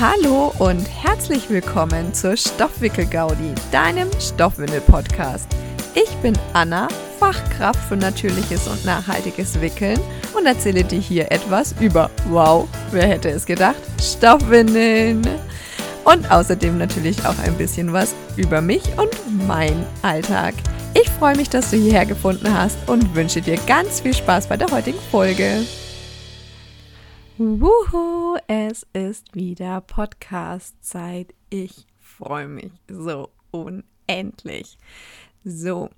Hallo und herzlich willkommen zur Stoffwickel-Gaudi, deinem Stoffwindel-Podcast. Ich bin Anna, Fachkraft für natürliches und nachhaltiges Wickeln und erzähle dir hier etwas über, wow, wer hätte es gedacht, Stoffwindeln. Und außerdem natürlich auch ein bisschen was über mich und mein Alltag. Ich freue mich, dass du hierher gefunden hast und wünsche dir ganz viel Spaß bei der heutigen Folge. Wuhu, es ist wieder Podcast-Zeit. Ich freue mich so unendlich. So,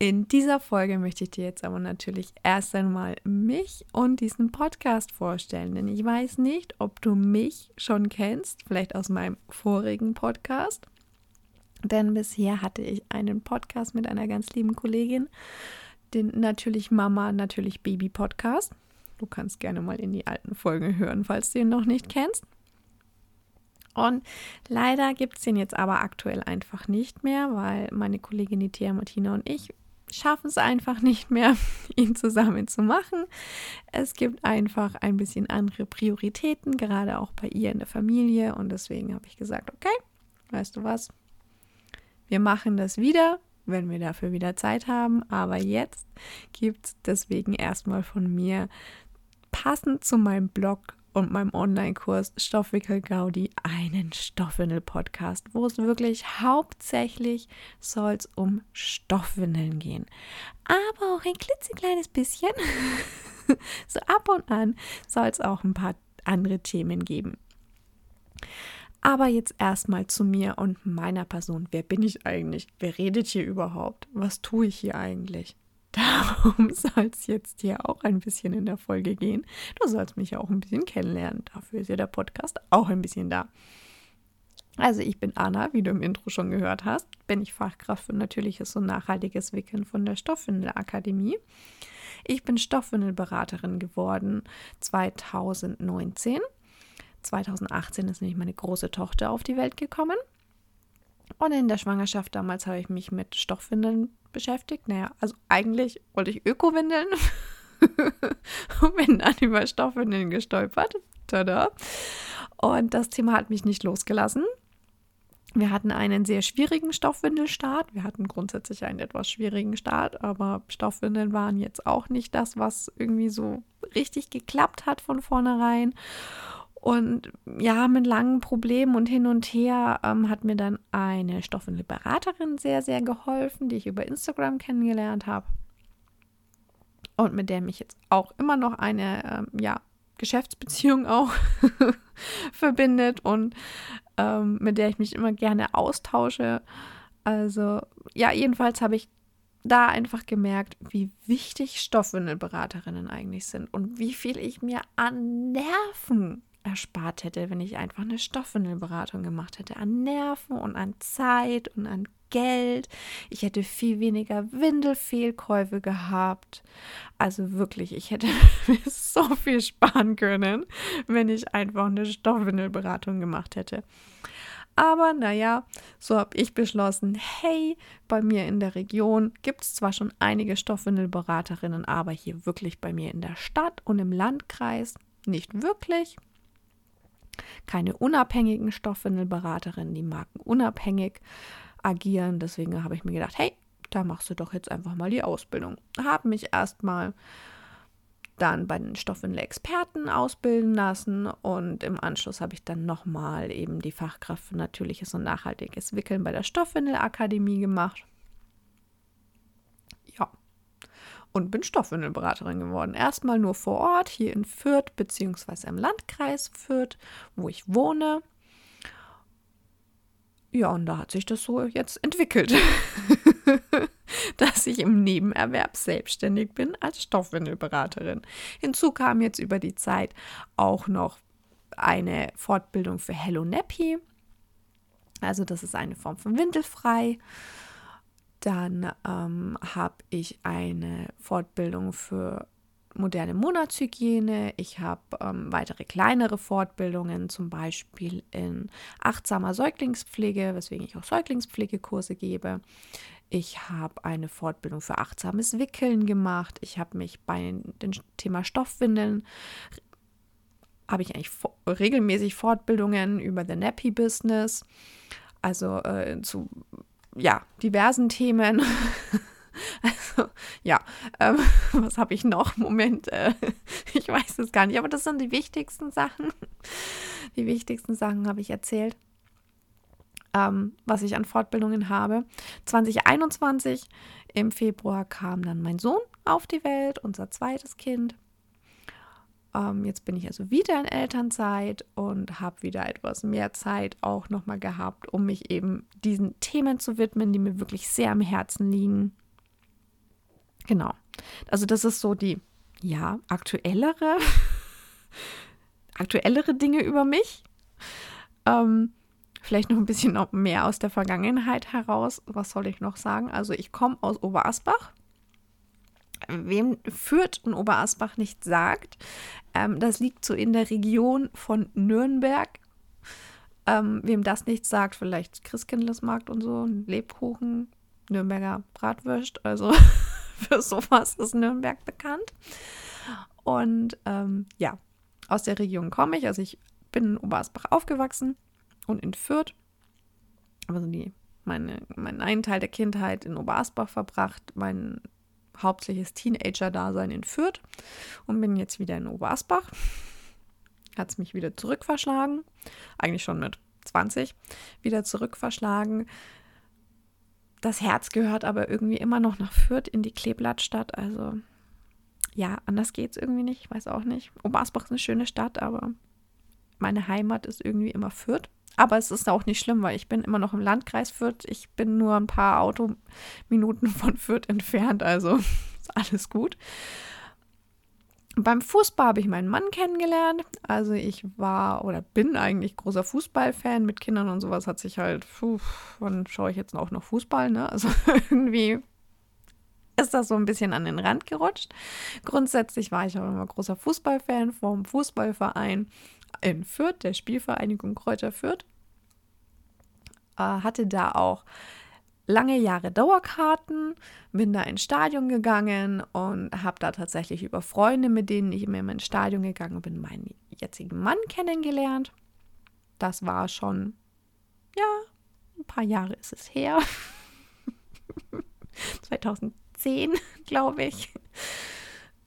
in dieser Folge möchte ich dir jetzt aber natürlich erst einmal mich und diesen Podcast vorstellen, denn ich weiß nicht, ob du mich schon kennst, vielleicht aus meinem vorigen Podcast. Denn bisher hatte ich einen Podcast mit einer ganz lieben Kollegin, den natürlich Mama, natürlich Baby Podcast. Du kannst gerne mal in die alten Folgen hören, falls du ihn noch nicht kennst. Und leider gibt es den jetzt aber aktuell einfach nicht mehr, weil meine Kollegin die Thea Martina und ich schaffen es einfach nicht mehr, ihn zusammen zu machen. Es gibt einfach ein bisschen andere Prioritäten, gerade auch bei ihr in der Familie. Und deswegen habe ich gesagt, okay, weißt du was? Wir machen das wieder, wenn wir dafür wieder Zeit haben. Aber jetzt gibt es deswegen erstmal von mir passend zu meinem Blog und meinem Online-Kurs Stoffwickel Gaudi einen Stoffwindel-Podcast, wo es wirklich hauptsächlich soll es um Stoffwindeln gehen. Aber auch ein klitzekleines bisschen, so ab und an soll es auch ein paar andere Themen geben. Aber jetzt erstmal zu mir und meiner Person. Wer bin ich eigentlich? Wer redet hier überhaupt? Was tue ich hier eigentlich? Darum soll es jetzt hier auch ein bisschen in der Folge gehen. Du sollst mich ja auch ein bisschen kennenlernen. Dafür ist ja der Podcast auch ein bisschen da. Also ich bin Anna, wie du im Intro schon gehört hast, bin ich Fachkraft für natürliches und nachhaltiges Wickeln von der Stoffwindelakademie. Ich bin Stoffwindelberaterin geworden 2019. 2018 ist nämlich meine große Tochter auf die Welt gekommen. Und in der Schwangerschaft damals habe ich mich mit Stoffwindeln beschäftigt. Naja, also eigentlich wollte ich Öko-Windeln und bin dann über Stoffwindeln gestolpert. Tada. Und das Thema hat mich nicht losgelassen. Wir hatten einen sehr schwierigen Stoffwindelstart. Wir hatten grundsätzlich einen etwas schwierigen Start, aber Stoffwindeln waren jetzt auch nicht das, was irgendwie so richtig geklappt hat von vornherein. Und ja, mit langen Problemen und hin und her ähm, hat mir dann eine Stoffwindelberaterin sehr, sehr geholfen, die ich über Instagram kennengelernt habe. Und mit der mich jetzt auch immer noch eine, ähm, ja, Geschäftsbeziehung auch verbindet und ähm, mit der ich mich immer gerne austausche. Also, ja, jedenfalls habe ich da einfach gemerkt, wie wichtig Stoffwindelberaterinnen eigentlich sind und wie viel ich mir an Nerven erspart hätte, wenn ich einfach eine Stoffwindelberatung gemacht hätte. An Nerven und an Zeit und an Geld. Ich hätte viel weniger Windelfehlkäufe gehabt. Also wirklich, ich hätte so viel sparen können, wenn ich einfach eine Stoffwindelberatung gemacht hätte. Aber naja, so habe ich beschlossen, hey, bei mir in der Region gibt es zwar schon einige Stoffwindelberaterinnen, aber hier wirklich bei mir in der Stadt und im Landkreis nicht wirklich keine unabhängigen Stoffwindelberaterinnen, die Marken unabhängig agieren. Deswegen habe ich mir gedacht, hey, da machst du doch jetzt einfach mal die Ausbildung. Habe mich erstmal dann bei den Stoffwindel-Experten ausbilden lassen und im Anschluss habe ich dann nochmal eben die Fachkraft für natürliches und nachhaltiges Wickeln bei der Stoffwindelakademie gemacht. Und bin Stoffwindelberaterin geworden. Erstmal nur vor Ort, hier in Fürth, beziehungsweise im Landkreis Fürth, wo ich wohne. Ja, und da hat sich das so jetzt entwickelt, dass ich im Nebenerwerb selbstständig bin als Stoffwindelberaterin. Hinzu kam jetzt über die Zeit auch noch eine Fortbildung für Hello Nappy. Also das ist eine Form von Windelfrei. Dann ähm, habe ich eine Fortbildung für moderne Monatshygiene. Ich habe ähm, weitere kleinere Fortbildungen, zum Beispiel in achtsamer Säuglingspflege, weswegen ich auch Säuglingspflegekurse gebe. Ich habe eine Fortbildung für achtsames Wickeln gemacht. Ich habe mich bei dem Thema Stoffwindeln habe ich eigentlich regelmäßig Fortbildungen über The Nappy Business, also äh, zu ja, diversen Themen. also, ja, ähm, was habe ich noch? Moment, äh, ich weiß es gar nicht, aber das sind die wichtigsten Sachen. Die wichtigsten Sachen habe ich erzählt, ähm, was ich an Fortbildungen habe. 2021 im Februar kam dann mein Sohn auf die Welt, unser zweites Kind. Ähm, jetzt bin ich also wieder in Elternzeit und habe wieder etwas mehr Zeit auch nochmal gehabt, um mich eben diesen Themen zu widmen, die mir wirklich sehr am Herzen liegen. Genau. Also das ist so die, ja, aktuellere, aktuellere Dinge über mich. Ähm, vielleicht noch ein bisschen mehr aus der Vergangenheit heraus. Was soll ich noch sagen? Also ich komme aus Oberasbach wem Fürth und Oberasbach nicht sagt, ähm, das liegt so in der Region von Nürnberg. Ähm, wem das nicht sagt, vielleicht Christkindlesmarkt und so, Lebkuchen, Nürnberger Bratwürst, also für sowas ist Nürnberg bekannt. Und ähm, ja, aus der Region komme ich, also ich bin in Oberasbach aufgewachsen und in Fürth. Also die, meine, meinen einen Teil der Kindheit in Oberasbach verbracht, meinen hauptsächliches Teenager-Dasein in Fürth und bin jetzt wieder in Oberasbach. Hat es mich wieder zurückverschlagen, eigentlich schon mit 20 wieder zurückverschlagen. Das Herz gehört aber irgendwie immer noch nach Fürth in die Kleeblattstadt. Also ja, anders geht es irgendwie nicht. Ich weiß auch nicht. Oberasbach ist eine schöne Stadt, aber meine Heimat ist irgendwie immer Fürth. Aber es ist auch nicht schlimm, weil ich bin immer noch im Landkreis Fürth. Ich bin nur ein paar Autominuten von Fürth entfernt, also ist alles gut. Beim Fußball habe ich meinen Mann kennengelernt. Also ich war oder bin eigentlich großer Fußballfan. Mit Kindern und sowas hat sich halt, puh, wann schaue ich jetzt auch noch Fußball, ne? Also irgendwie ist das so ein bisschen an den Rand gerutscht. Grundsätzlich war ich auch immer großer Fußballfan vom Fußballverein in Fürth, der Spielvereinigung Kräuter Fürth. Äh, hatte da auch lange Jahre Dauerkarten, bin da ins Stadion gegangen und habe da tatsächlich über Freunde, mit denen ich immer in mein Stadion gegangen bin, meinen jetzigen Mann kennengelernt. Das war schon, ja, ein paar Jahre ist es her. 2010, glaube ich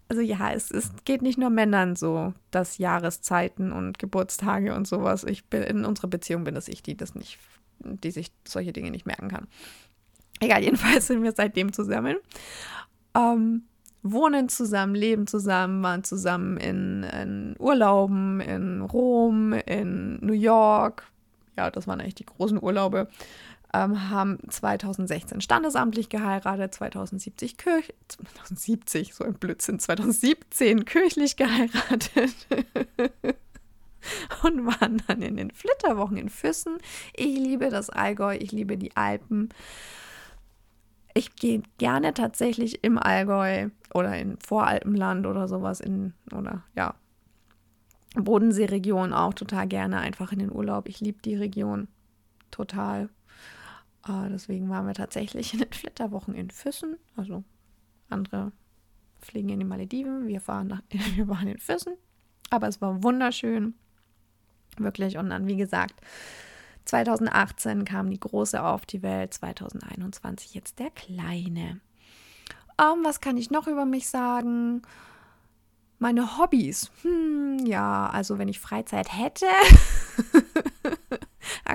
also ja, es, es geht nicht nur Männern so, dass Jahreszeiten und Geburtstage und sowas. Ich bin in unserer Beziehung bin das ich, die das nicht, die sich solche Dinge nicht merken kann. Egal, jedenfalls sind wir seitdem zusammen. Ähm, wohnen zusammen, leben zusammen, waren zusammen in, in Urlauben in Rom, in New York. Ja, das waren eigentlich die großen Urlaube ähm, haben 2016 standesamtlich geheiratet, 2070 Kirch 2070, so ein Blödsinn, 2017 kirchlich geheiratet und waren dann in den Flitterwochen in Füssen. Ich liebe das Allgäu, ich liebe die Alpen. Ich gehe gerne tatsächlich im Allgäu oder in Voralpenland oder sowas in oder ja Bodenseeregion auch total gerne einfach in den Urlaub. Ich liebe die Region total. Uh, deswegen waren wir tatsächlich in den Flitterwochen in Füssen. Also andere fliegen in die Malediven, wir, fahren nach, wir waren in Füssen. Aber es war wunderschön. Wirklich. Und dann, wie gesagt, 2018 kam die große auf die Welt, 2021 jetzt der kleine. Um, was kann ich noch über mich sagen? Meine Hobbys. Hm, ja, also wenn ich Freizeit hätte,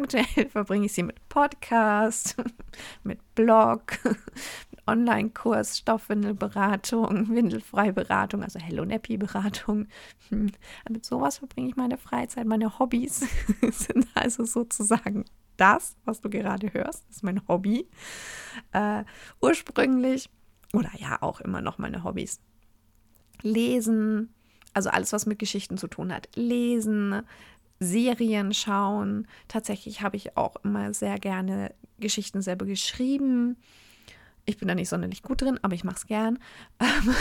Aktuell verbringe ich sie mit Podcast, mit Blog, Online-Kurs, Stoffwindelberatung, Windelfreiberatung, also Hello Nappy Beratung. Hm, mit sowas verbringe ich meine Freizeit. Meine Hobbys sind also sozusagen das, was du gerade hörst, ist mein Hobby. Äh, ursprünglich, oder ja, auch immer noch meine Hobbys. Lesen, also alles, was mit Geschichten zu tun hat. Lesen, Serien schauen. Tatsächlich habe ich auch immer sehr gerne Geschichten selber geschrieben. Ich bin da nicht sonderlich gut drin, aber ich mache es gern.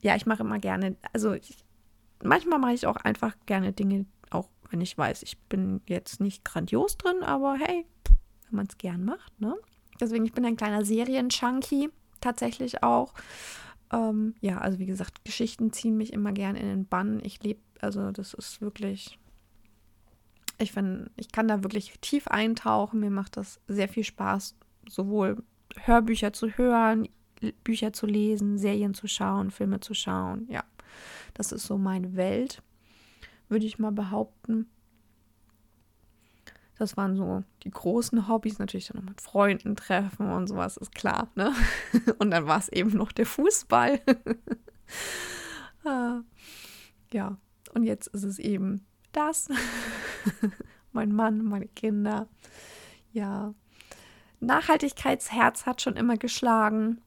ja, ich mache immer gerne, also ich, manchmal mache ich auch einfach gerne Dinge, auch wenn ich weiß, ich bin jetzt nicht grandios drin, aber hey, wenn man es gern macht, ne? Deswegen, ich bin ein kleiner Serien-Chunky, tatsächlich auch. Ähm, ja, also wie gesagt, Geschichten ziehen mich immer gern in den Bann. Ich lebe, also das ist wirklich, ich finde, ich kann da wirklich tief eintauchen. Mir macht das sehr viel Spaß, sowohl Hörbücher zu hören, Bücher zu lesen, Serien zu schauen, Filme zu schauen. Ja, das ist so meine Welt, würde ich mal behaupten. Das waren so die großen Hobbys, natürlich dann noch mit Freunden treffen und sowas, ist klar, ne? Und dann war es eben noch der Fußball. Ah, ja, und jetzt ist es eben das. mein Mann, meine Kinder. Ja, Nachhaltigkeitsherz hat schon immer geschlagen.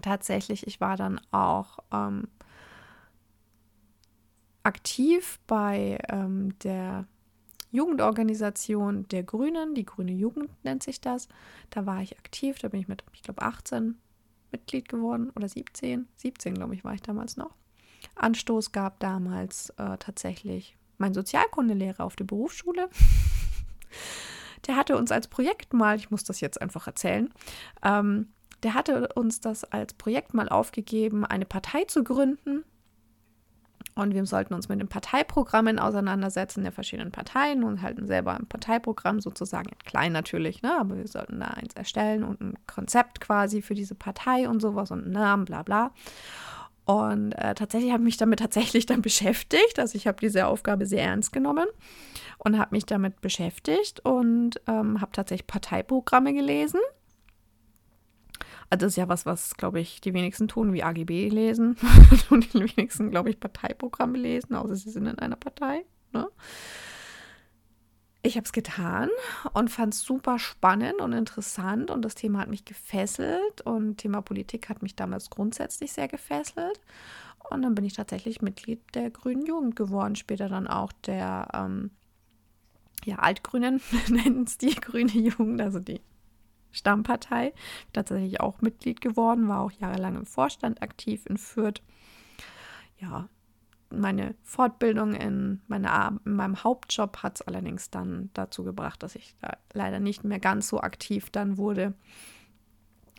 Tatsächlich, ich war dann auch ähm, aktiv bei ähm, der Jugendorganisation der Grünen, die Grüne Jugend nennt sich das. Da war ich aktiv, da bin ich mit, ich glaube, 18 Mitglied geworden oder 17. 17, glaube ich, war ich damals noch. Anstoß gab damals äh, tatsächlich mein Sozialkundelehrer auf der Berufsschule. der hatte uns als Projekt mal, ich muss das jetzt einfach erzählen, ähm, der hatte uns das als Projekt mal aufgegeben, eine Partei zu gründen. Und wir sollten uns mit den Parteiprogrammen auseinandersetzen der verschiedenen Parteien und halten selber ein Parteiprogramm sozusagen, klein natürlich, ne? aber wir sollten da eins erstellen und ein Konzept quasi für diese Partei und sowas und einen Namen, bla bla. Und äh, tatsächlich habe ich mich damit tatsächlich dann beschäftigt. Also ich habe diese Aufgabe sehr ernst genommen und habe mich damit beschäftigt und ähm, habe tatsächlich Parteiprogramme gelesen. Also das ist ja was, was, glaube ich, die wenigsten tun, wie AGB lesen. und die wenigsten, glaube ich, Parteiprogramme lesen, außer sie sind in einer Partei. Ne? Ich habe es getan und fand es super spannend und interessant und das Thema hat mich gefesselt und Thema Politik hat mich damals grundsätzlich sehr gefesselt. Und dann bin ich tatsächlich Mitglied der Grünen Jugend geworden, später dann auch der ähm, ja, Altgrünen nennen es die Grüne Jugend, also die Stammpartei. Tatsächlich auch Mitglied geworden, war auch jahrelang im Vorstand aktiv in Fürth. Ja, meine Fortbildung in, meine, in meinem Hauptjob hat es allerdings dann dazu gebracht, dass ich da leider nicht mehr ganz so aktiv dann wurde,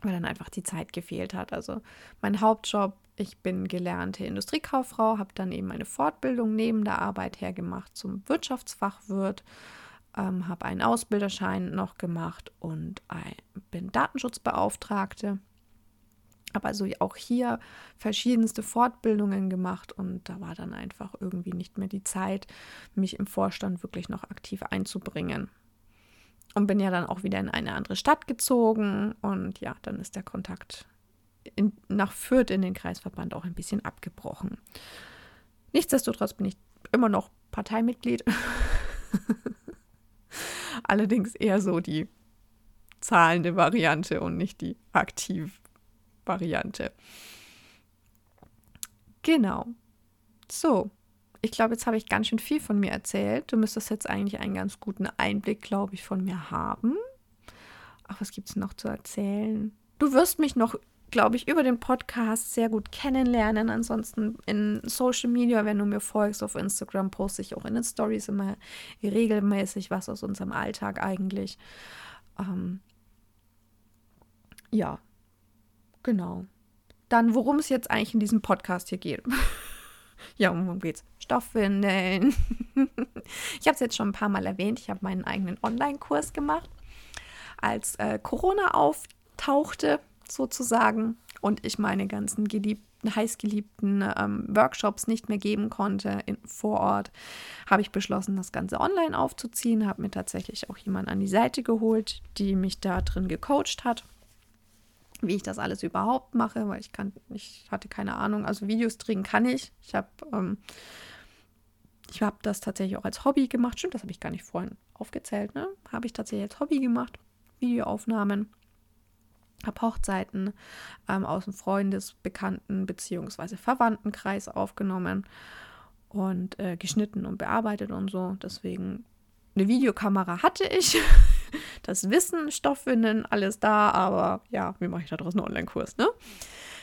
weil dann einfach die Zeit gefehlt hat. Also mein Hauptjob, ich bin gelernte Industriekauffrau, habe dann eben eine Fortbildung neben der Arbeit her gemacht zum Wirtschaftsfachwirt, ähm, habe einen Ausbilderschein noch gemacht und ein, bin Datenschutzbeauftragte. Habe also auch hier verschiedenste Fortbildungen gemacht und da war dann einfach irgendwie nicht mehr die Zeit, mich im Vorstand wirklich noch aktiv einzubringen. Und bin ja dann auch wieder in eine andere Stadt gezogen und ja, dann ist der Kontakt in, nach Fürth in den Kreisverband auch ein bisschen abgebrochen. Nichtsdestotrotz bin ich immer noch Parteimitglied. Allerdings eher so die zahlende Variante und nicht die Aktiv-Variante. Genau. So, ich glaube, jetzt habe ich ganz schön viel von mir erzählt. Du müsstest jetzt eigentlich einen ganz guten Einblick, glaube ich, von mir haben. Ach, was gibt es noch zu erzählen? Du wirst mich noch glaube ich, über den Podcast sehr gut kennenlernen. Ansonsten in Social Media, wenn du mir folgst auf Instagram, poste ich auch in den Stories immer regelmäßig was aus unserem Alltag eigentlich. Ähm, ja, genau. Dann, worum es jetzt eigentlich in diesem Podcast hier geht. ja, um worum geht's? Stoffwindeln. ich habe es jetzt schon ein paar Mal erwähnt. Ich habe meinen eigenen Online-Kurs gemacht. Als äh, Corona auftauchte, sozusagen und ich meine ganzen geliebten, heißgeliebten ähm, Workshops nicht mehr geben konnte in, vor Ort, habe ich beschlossen, das Ganze online aufzuziehen, habe mir tatsächlich auch jemanden an die Seite geholt, die mich da drin gecoacht hat wie ich das alles überhaupt mache, weil ich kann, ich hatte keine Ahnung. Also Videos drehen kann ich. Ich habe, ähm, ich das tatsächlich auch als Hobby gemacht. Stimmt, das habe ich gar nicht vorhin aufgezählt. Ne, habe ich tatsächlich als Hobby gemacht. Videoaufnahmen habe Hochzeiten ähm, aus dem Freundes-, Bekannten- bzw. Verwandtenkreis aufgenommen und äh, geschnitten und bearbeitet und so. Deswegen eine Videokamera hatte ich. das Wissen, Stoffwinden, alles da, aber ja, wie mache ich da draußen einen Online-Kurs, ne?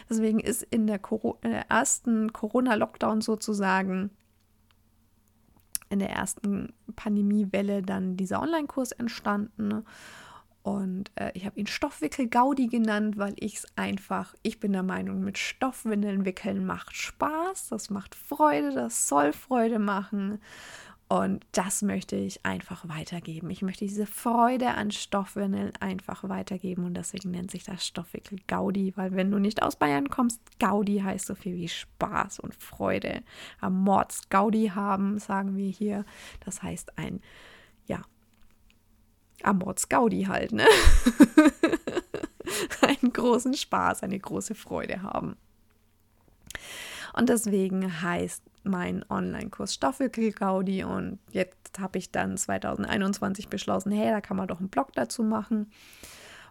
Deswegen ist in der, Coro in ersten Corona-Lockdown sozusagen, in der ersten Pandemiewelle dann dieser Online-Kurs entstanden. Und äh, ich habe ihn Stoffwickel-Gaudi genannt, weil ich es einfach, ich bin der Meinung, mit Stoffwindeln wickeln macht Spaß, das macht Freude, das soll Freude machen. Und das möchte ich einfach weitergeben. Ich möchte diese Freude an Stoffwindeln einfach weitergeben und deswegen nennt sich das Stoffwickel Gaudi, weil wenn du nicht aus Bayern kommst, Gaudi heißt so viel wie Spaß und Freude. Am Mords Gaudi haben, sagen wir hier. Das heißt ein, ja, am Mords Gaudi halt, ne? einen großen Spaß, eine große Freude haben. Und deswegen heißt mein Online-Kurs Stoffwickel Gaudi und jetzt habe ich dann 2021 beschlossen, hey, da kann man doch einen Blog dazu machen,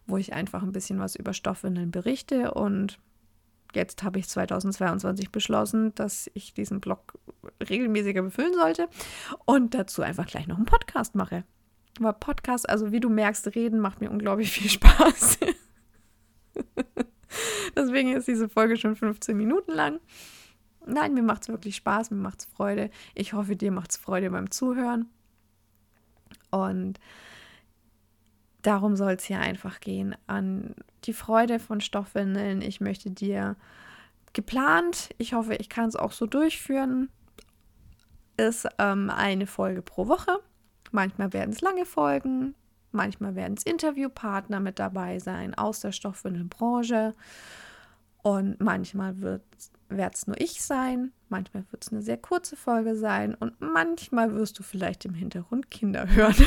wo ich einfach ein bisschen was über Stoffwindeln berichte und jetzt habe ich 2022 beschlossen, dass ich diesen Blog regelmäßiger befüllen sollte und dazu einfach gleich noch einen Podcast mache. Aber Podcast, also wie du merkst, reden macht mir unglaublich viel Spaß. Deswegen ist diese Folge schon 15 Minuten lang. Nein, mir macht es wirklich Spaß, mir macht es Freude. Ich hoffe, dir macht es Freude beim Zuhören. Und darum soll es hier einfach gehen, an die Freude von Stoffwindeln. Ich möchte dir geplant, ich hoffe, ich kann es auch so durchführen, ist ähm, eine Folge pro Woche. Manchmal werden es lange Folgen, manchmal werden es Interviewpartner mit dabei sein aus der Stoffwindelbranche und manchmal wird es werde es nur ich sein, manchmal wird es eine sehr kurze Folge sein und manchmal wirst du vielleicht im Hintergrund Kinder hören.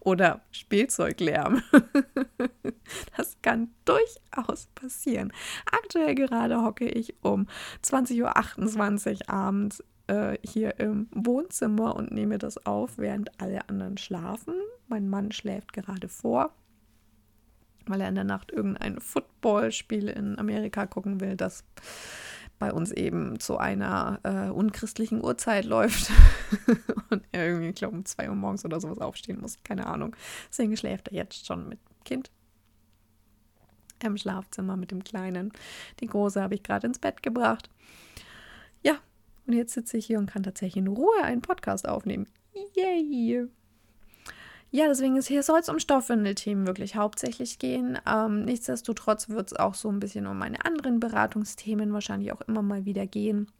Oder Spielzeuglärm. das kann durchaus passieren. Aktuell gerade hocke ich um 20.28 Uhr abends äh, hier im Wohnzimmer und nehme das auf, während alle anderen schlafen. Mein Mann schläft gerade vor weil er in der Nacht irgendein Footballspiel in Amerika gucken will, das bei uns eben zu einer äh, unchristlichen Uhrzeit läuft und er irgendwie, ich glaube, um zwei Uhr morgens oder sowas aufstehen muss. Keine Ahnung. Deswegen schläft er jetzt schon mit Kind im Schlafzimmer mit dem Kleinen. Die Große habe ich gerade ins Bett gebracht. Ja, und jetzt sitze ich hier und kann tatsächlich in Ruhe einen Podcast aufnehmen. Yay! Ja, deswegen ist hier soll es um Stoffwindelthemen wirklich hauptsächlich gehen. Ähm, nichtsdestotrotz wird es auch so ein bisschen um meine anderen Beratungsthemen wahrscheinlich auch immer mal wieder gehen.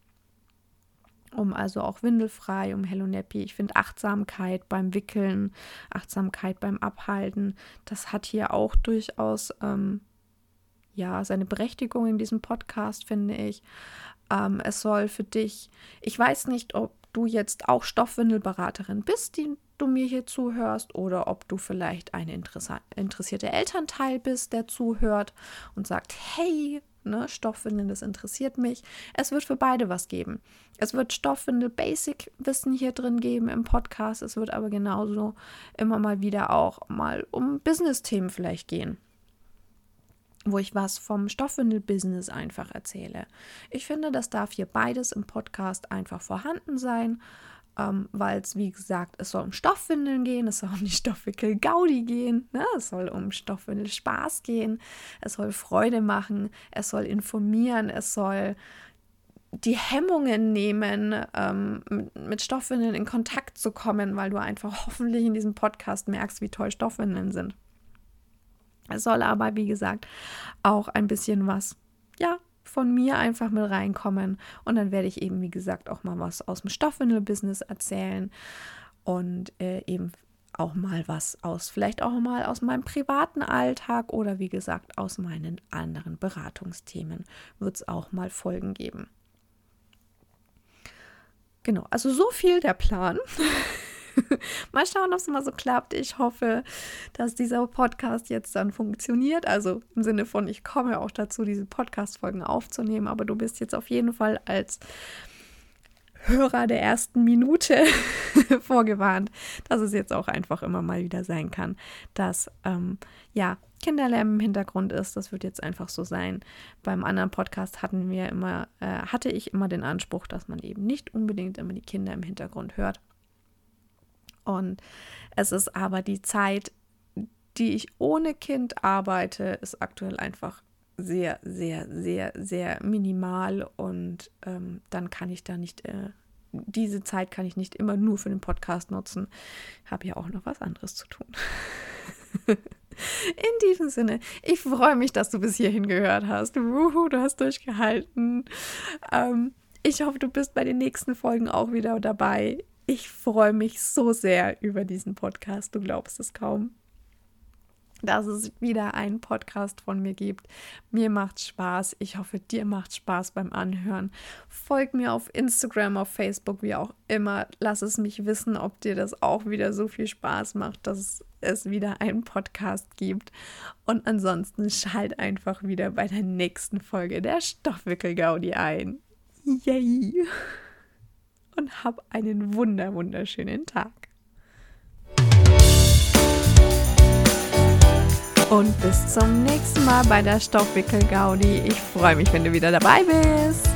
Um also auch windelfrei, um Hello Nappy. Ich finde Achtsamkeit beim Wickeln, Achtsamkeit beim Abhalten, das hat hier auch durchaus ähm, ja seine Berechtigung in diesem Podcast, finde ich. Ähm, es soll für dich, ich weiß nicht, ob du jetzt auch Stoffwindelberaterin bist, die du mir hier zuhörst, oder ob du vielleicht ein interessierte Elternteil bist, der zuhört und sagt, hey, ne, Stoffwindeln, das interessiert mich. Es wird für beide was geben. Es wird Stoffwindel Basic Wissen hier drin geben im Podcast. Es wird aber genauso immer mal wieder auch mal um Business-Themen vielleicht gehen wo ich was vom Stoffwindel-Business einfach erzähle. Ich finde, das darf hier beides im Podcast einfach vorhanden sein, ähm, weil es, wie gesagt, es soll um Stoffwindeln gehen, es soll um die Stoffwickel-Gaudi gehen, ne? es soll um Stoffwindel-Spaß gehen, es soll Freude machen, es soll informieren, es soll die Hemmungen nehmen, ähm, mit Stoffwindeln in Kontakt zu kommen, weil du einfach hoffentlich in diesem Podcast merkst, wie toll Stoffwindeln sind. Es soll aber, wie gesagt, auch ein bisschen was, ja, von mir einfach mit reinkommen. Und dann werde ich eben, wie gesagt, auch mal was aus dem Stoffwindel-Business erzählen und äh, eben auch mal was aus, vielleicht auch mal aus meinem privaten Alltag oder wie gesagt aus meinen anderen Beratungsthemen wird es auch mal Folgen geben. Genau, also so viel der Plan. mal schauen, ob es mal so klappt. Ich hoffe, dass dieser Podcast jetzt dann funktioniert. Also im Sinne von, ich komme auch dazu, diese Podcast-Folgen aufzunehmen. Aber du bist jetzt auf jeden Fall als Hörer der ersten Minute vorgewarnt, dass es jetzt auch einfach immer mal wieder sein kann, dass ähm, ja Kinderlärm im Hintergrund ist. Das wird jetzt einfach so sein. Beim anderen Podcast hatten wir immer, äh, hatte ich immer den Anspruch, dass man eben nicht unbedingt immer die Kinder im Hintergrund hört. Und es ist aber die Zeit, die ich ohne Kind arbeite, ist aktuell einfach sehr, sehr, sehr, sehr minimal und ähm, dann kann ich da nicht äh, diese Zeit kann ich nicht immer nur für den Podcast nutzen. Habe ja auch noch was anderes zu tun. In diesem Sinne, ich freue mich, dass du bis hierhin gehört hast. Wuhu, du hast durchgehalten. Ähm, ich hoffe, du bist bei den nächsten Folgen auch wieder dabei. Ich freue mich so sehr über diesen Podcast. Du glaubst es kaum dass es wieder einen Podcast von mir gibt. Mir macht Spaß. Ich hoffe, dir macht Spaß beim Anhören. Folg mir auf Instagram, auf Facebook, wie auch immer. Lass es mich wissen, ob dir das auch wieder so viel Spaß macht, dass es wieder einen Podcast gibt. Und ansonsten schalt einfach wieder bei der nächsten Folge der Stoffwickel-Gaudi ein. Yay! Und hab einen wunder wunderschönen Tag. und bis zum nächsten Mal bei der Stoffwickel-Gaudi. Ich freue mich, wenn du wieder dabei bist.